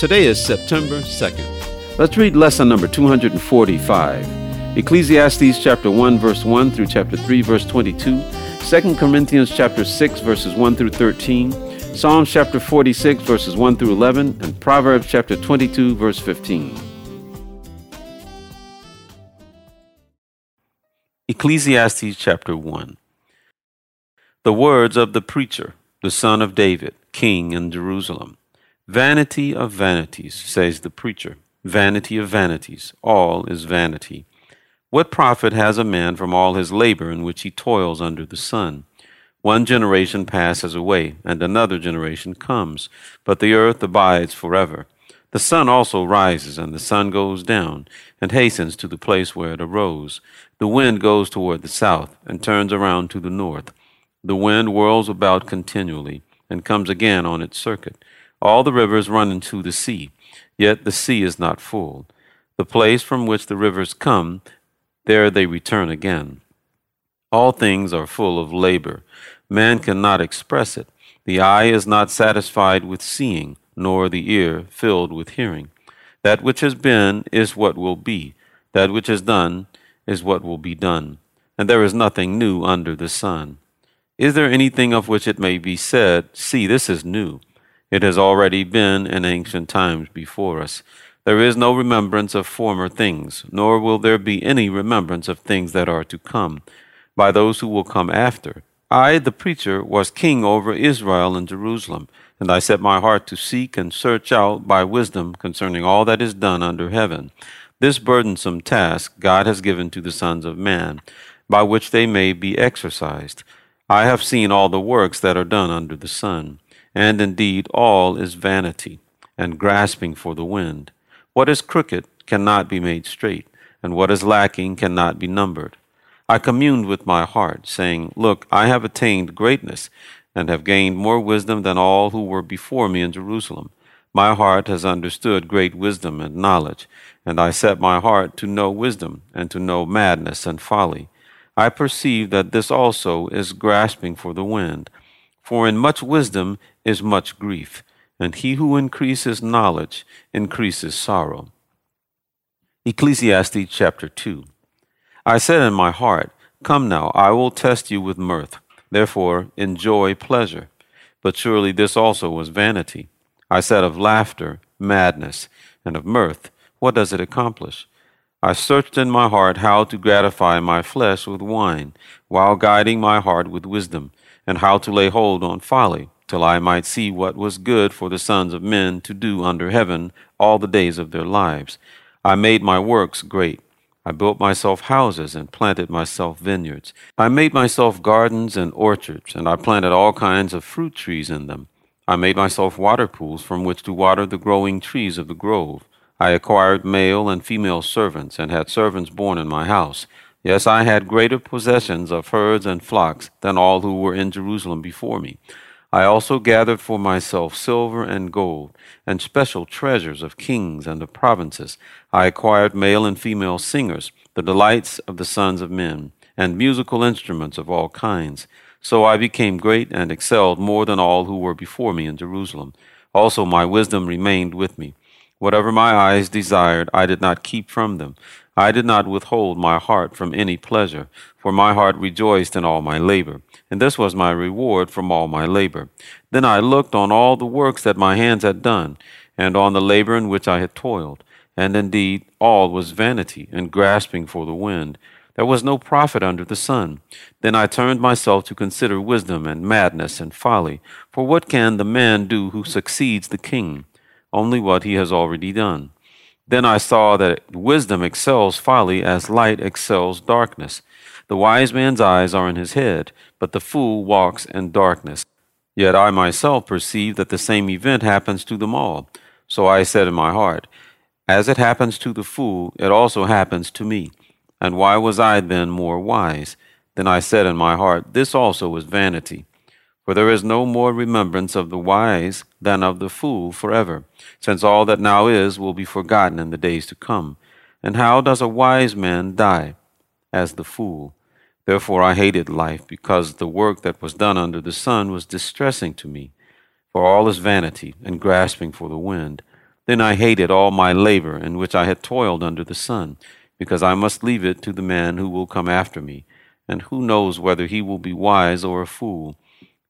Today is September 2nd. Let's read lesson number 245. Ecclesiastes chapter 1 verse 1 through chapter 3 verse 22, 2 Corinthians chapter 6 verses 1 through 13, Psalms chapter 46 verses 1 through 11, and Proverbs chapter 22 verse 15. Ecclesiastes chapter 1 The words of the preacher, the son of David, king in Jerusalem. Vanity of vanities, says the preacher. Vanity of vanities. All is vanity. What profit has a man from all his labor in which he toils under the sun? One generation passes away, and another generation comes, but the earth abides forever. The sun also rises, and the sun goes down, and hastens to the place where it arose. The wind goes toward the south, and turns around to the north. The wind whirls about continually, and comes again on its circuit. All the rivers run into the sea, yet the sea is not full. The place from which the rivers come, there they return again. All things are full of labor. Man cannot express it. The eye is not satisfied with seeing, nor the ear filled with hearing. That which has been is what will be. That which is done is what will be done. And there is nothing new under the sun. Is there anything of which it may be said, See, this is new? It has already been in ancient times before us. There is no remembrance of former things, nor will there be any remembrance of things that are to come, by those who will come after. I, the preacher, was king over Israel and Jerusalem, and I set my heart to seek and search out by wisdom concerning all that is done under heaven. This burdensome task God has given to the sons of man, by which they may be exercised. I have seen all the works that are done under the sun and indeed all is vanity, and grasping for the wind. What is crooked cannot be made straight, and what is lacking cannot be numbered. I communed with my heart, saying, Look, I have attained greatness, and have gained more wisdom than all who were before me in Jerusalem. My heart has understood great wisdom and knowledge, and I set my heart to know wisdom, and to know madness and folly. I perceive that this also is grasping for the wind. For in much wisdom is much grief, and he who increases knowledge increases sorrow. Ecclesiastes chapter 2 I said in my heart, Come now, I will test you with mirth. Therefore, enjoy pleasure. But surely this also was vanity. I said of laughter, madness, and of mirth, what does it accomplish? I searched in my heart how to gratify my flesh with wine, while guiding my heart with wisdom, and how to lay hold on folly till I might see what was good for the sons of men to do under heaven all the days of their lives. I made my works great. I built myself houses and planted myself vineyards. I made myself gardens and orchards, and I planted all kinds of fruit trees in them. I made myself water pools from which to water the growing trees of the grove. I acquired male and female servants, and had servants born in my house. Yes, I had greater possessions of herds and flocks than all who were in Jerusalem before me. I also gathered for myself silver and gold, and special treasures of kings and of provinces. I acquired male and female singers, the delights of the sons of men, and musical instruments of all kinds. So I became great and excelled more than all who were before me in Jerusalem. Also my wisdom remained with me. Whatever my eyes desired, I did not keep from them. I did not withhold my heart from any pleasure, for my heart rejoiced in all my labor, and this was my reward from all my labor. Then I looked on all the works that my hands had done, and on the labor in which I had toiled, and indeed all was vanity and grasping for the wind. There was no profit under the sun. Then I turned myself to consider wisdom and madness and folly. For what can the man do who succeeds the king? Only what he has already done. Then I saw that wisdom excels folly as light excels darkness. The wise man's eyes are in his head, but the fool walks in darkness. Yet I myself perceive that the same event happens to them all. So I said in my heart, As it happens to the fool, it also happens to me. And why was I then more wise? Then I said in my heart, This also is vanity. For there is no more remembrance of the wise than of the fool forever, since all that now is will be forgotten in the days to come. And how does a wise man die? As the fool. Therefore I hated life, because the work that was done under the sun was distressing to me. For all is vanity and grasping for the wind. Then I hated all my labor in which I had toiled under the sun, because I must leave it to the man who will come after me, and who knows whether he will be wise or a fool.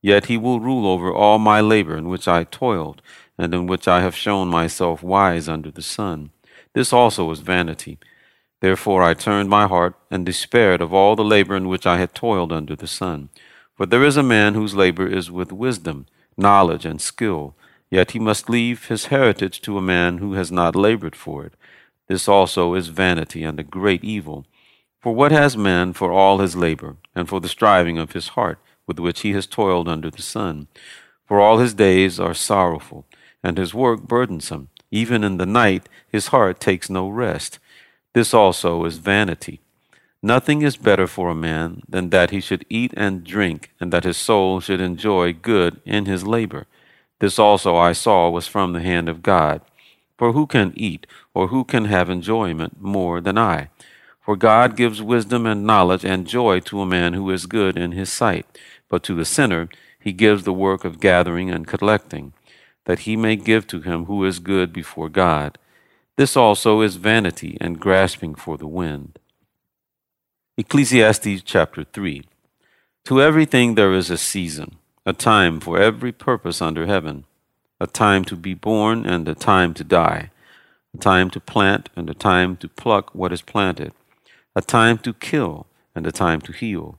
Yet he will rule over all my labor in which I toiled, and in which I have shown myself wise under the sun. This also is vanity. Therefore I turned my heart and despaired of all the labor in which I had toiled under the sun. For there is a man whose labor is with wisdom, knowledge, and skill, yet he must leave his heritage to a man who has not labored for it. This also is vanity and a great evil. For what has man for all his labor, and for the striving of his heart, with which he has toiled under the sun? For all his days are sorrowful, and his work burdensome. Even in the night his heart takes no rest. This also is vanity. Nothing is better for a man than that he should eat and drink, and that his soul should enjoy good in his labor. This also I saw was from the hand of God. For who can eat, or who can have enjoyment more than I? For God gives wisdom and knowledge and joy to a man who is good in his sight, but to the sinner he gives the work of gathering and collecting, that he may give to him who is good before God. This also is vanity and grasping for the wind. Ecclesiastes chapter 3 To everything there is a season, a time for every purpose under heaven, a time to be born and a time to die, a time to plant and a time to pluck what is planted, a time to kill and a time to heal,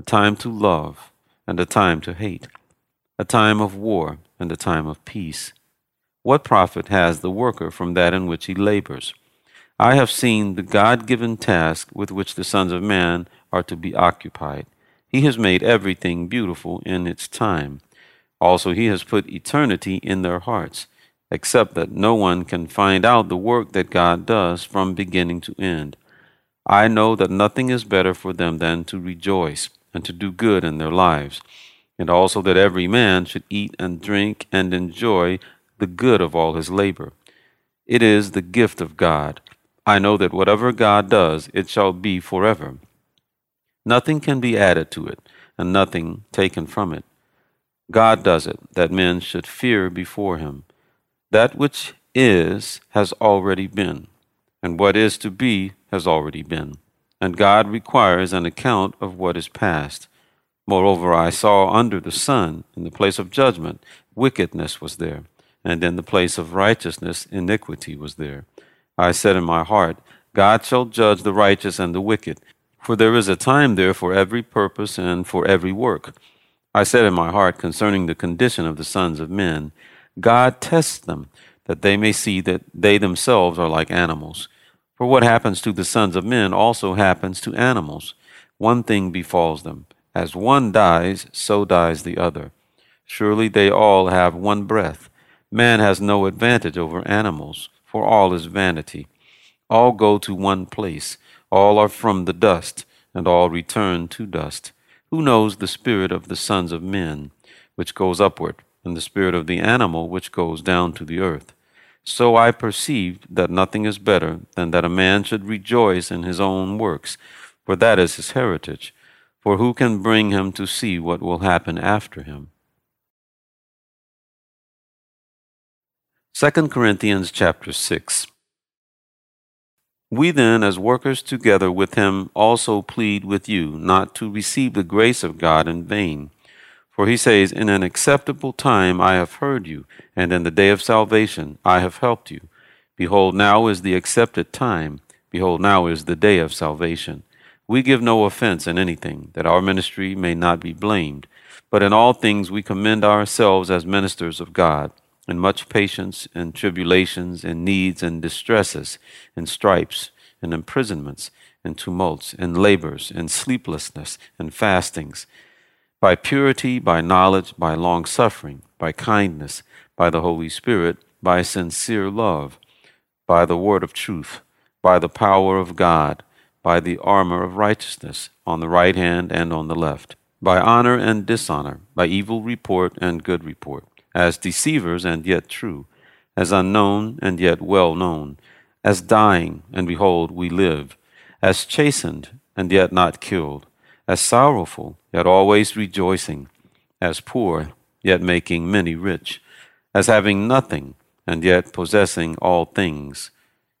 a time to love, and a time to hate, a time of war, and a time of peace. What profit has the worker from that in which he labors? I have seen the God given task with which the sons of man are to be occupied. He has made everything beautiful in its time. Also, He has put eternity in their hearts, except that no one can find out the work that God does from beginning to end. I know that nothing is better for them than to rejoice and to do good in their lives, and also that every man should eat and drink and enjoy the good of all his labor. It is the gift of God. I know that whatever God does, it shall be forever. Nothing can be added to it, and nothing taken from it. God does it, that men should fear before him. That which is has already been, and what is to be has already been. And God requires an account of what is past. Moreover, I saw under the sun, in the place of judgment, wickedness was there, and in the place of righteousness, iniquity was there. I said in my heart, God shall judge the righteous and the wicked, for there is a time there for every purpose and for every work. I said in my heart concerning the condition of the sons of men, God tests them, that they may see that they themselves are like animals. For what happens to the sons of men also happens to animals. One thing befalls them. As one dies, so dies the other. Surely they all have one breath. Man has no advantage over animals for all is vanity. All go to one place, all are from the dust, and all return to dust. Who knows the spirit of the sons of men, which goes upward, and the spirit of the animal, which goes down to the earth? So I perceived that nothing is better than that a man should rejoice in his own works, for that is his heritage. For who can bring him to see what will happen after him? 2 Corinthians chapter 6 We then, as workers together with him, also plead with you not to receive the grace of God in vain. For he says, In an acceptable time I have heard you, and in the day of salvation I have helped you. Behold, now is the accepted time. Behold, now is the day of salvation. We give no offense in anything, that our ministry may not be blamed. But in all things we commend ourselves as ministers of God, in much patience, in tribulations, in needs, and distresses, in stripes, in imprisonments, in tumults, in labors, in sleeplessness, in fastings by purity, by knowledge, by long suffering, by kindness, by the Holy Spirit, by sincere love, by the word of truth, by the power of God, by the armor of righteousness, on the right hand and on the left, by honor and dishonor, by evil report and good report, as deceivers and yet true, as unknown and yet well known, as dying, and behold, we live, as chastened and yet not killed as sorrowful, yet always rejoicing, as poor, yet making many rich, as having nothing, and yet possessing all things.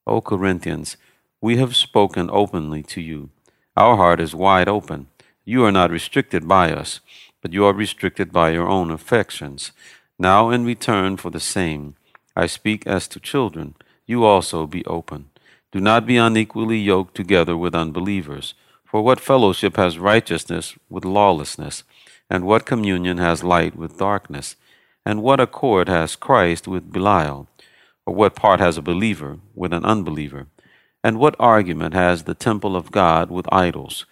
O Corinthians, we have spoken openly to you. Our heart is wide open. You are not restricted by us, but you are restricted by your own affections. Now, in return for the same, I speak as to children, you also be open. Do not be unequally yoked together with unbelievers. For what fellowship has righteousness with lawlessness? And what communion has light with darkness? And what accord has Christ with Belial? Or what part has a believer with an unbeliever? And what argument has the temple of God with idols?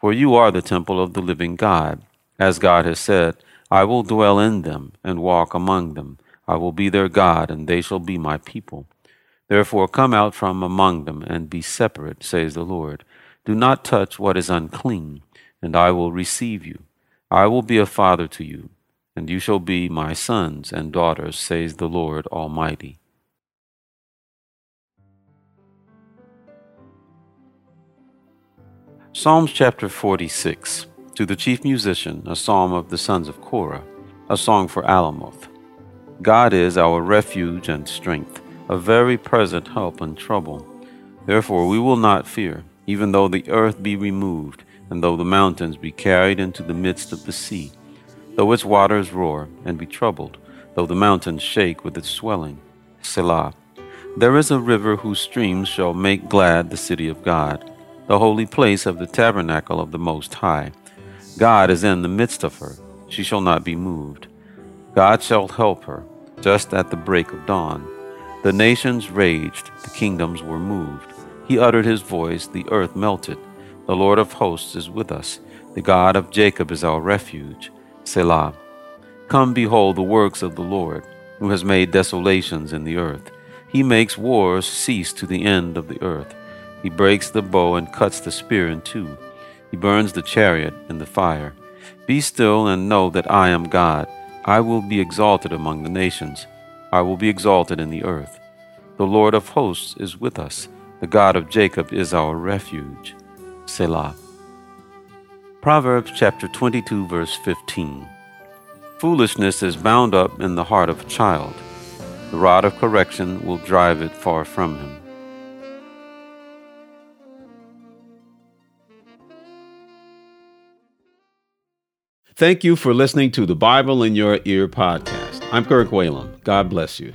For you are the temple of the living God. As God has said, I will dwell in them and walk among them. I will be their God, and they shall be my people. Therefore come out from among them and be separate, says the Lord do not touch what is unclean, and I will receive you. I will be a father to you, and you shall be my sons and daughters, says the Lord Almighty. Psalms chapter 46 To the chief musician, a psalm of the sons of Korah, a song for Alamoth. God is our refuge and strength, a very present help in trouble. Therefore we will not fear even though the earth be removed, and though the mountains be carried into the midst of the sea, though its waters roar and be troubled, though the mountains shake with its swelling. Selah. There is a river whose streams shall make glad the city of God, the holy place of the tabernacle of the Most High. God is in the midst of her, she shall not be moved. God shall help her, just at the break of dawn. The nations raged, the kingdoms were moved. He uttered his voice, the earth melted. The Lord of hosts is with us. The God of Jacob is our refuge. Selah. Come behold the works of the Lord, who has made desolations in the earth. He makes wars cease to the end of the earth. He breaks the bow and cuts the spear in two. He burns the chariot in the fire. Be still and know that I am God. I will be exalted among the nations. I will be exalted in the earth. The Lord of hosts is with us. The God of Jacob is our refuge. Selah. Proverbs chapter 22, verse 15. Foolishness is bound up in the heart of a child. The rod of correction will drive it far from him. Thank you for listening to the Bible in Your Ear podcast. I'm Kirk Whalum. God bless you.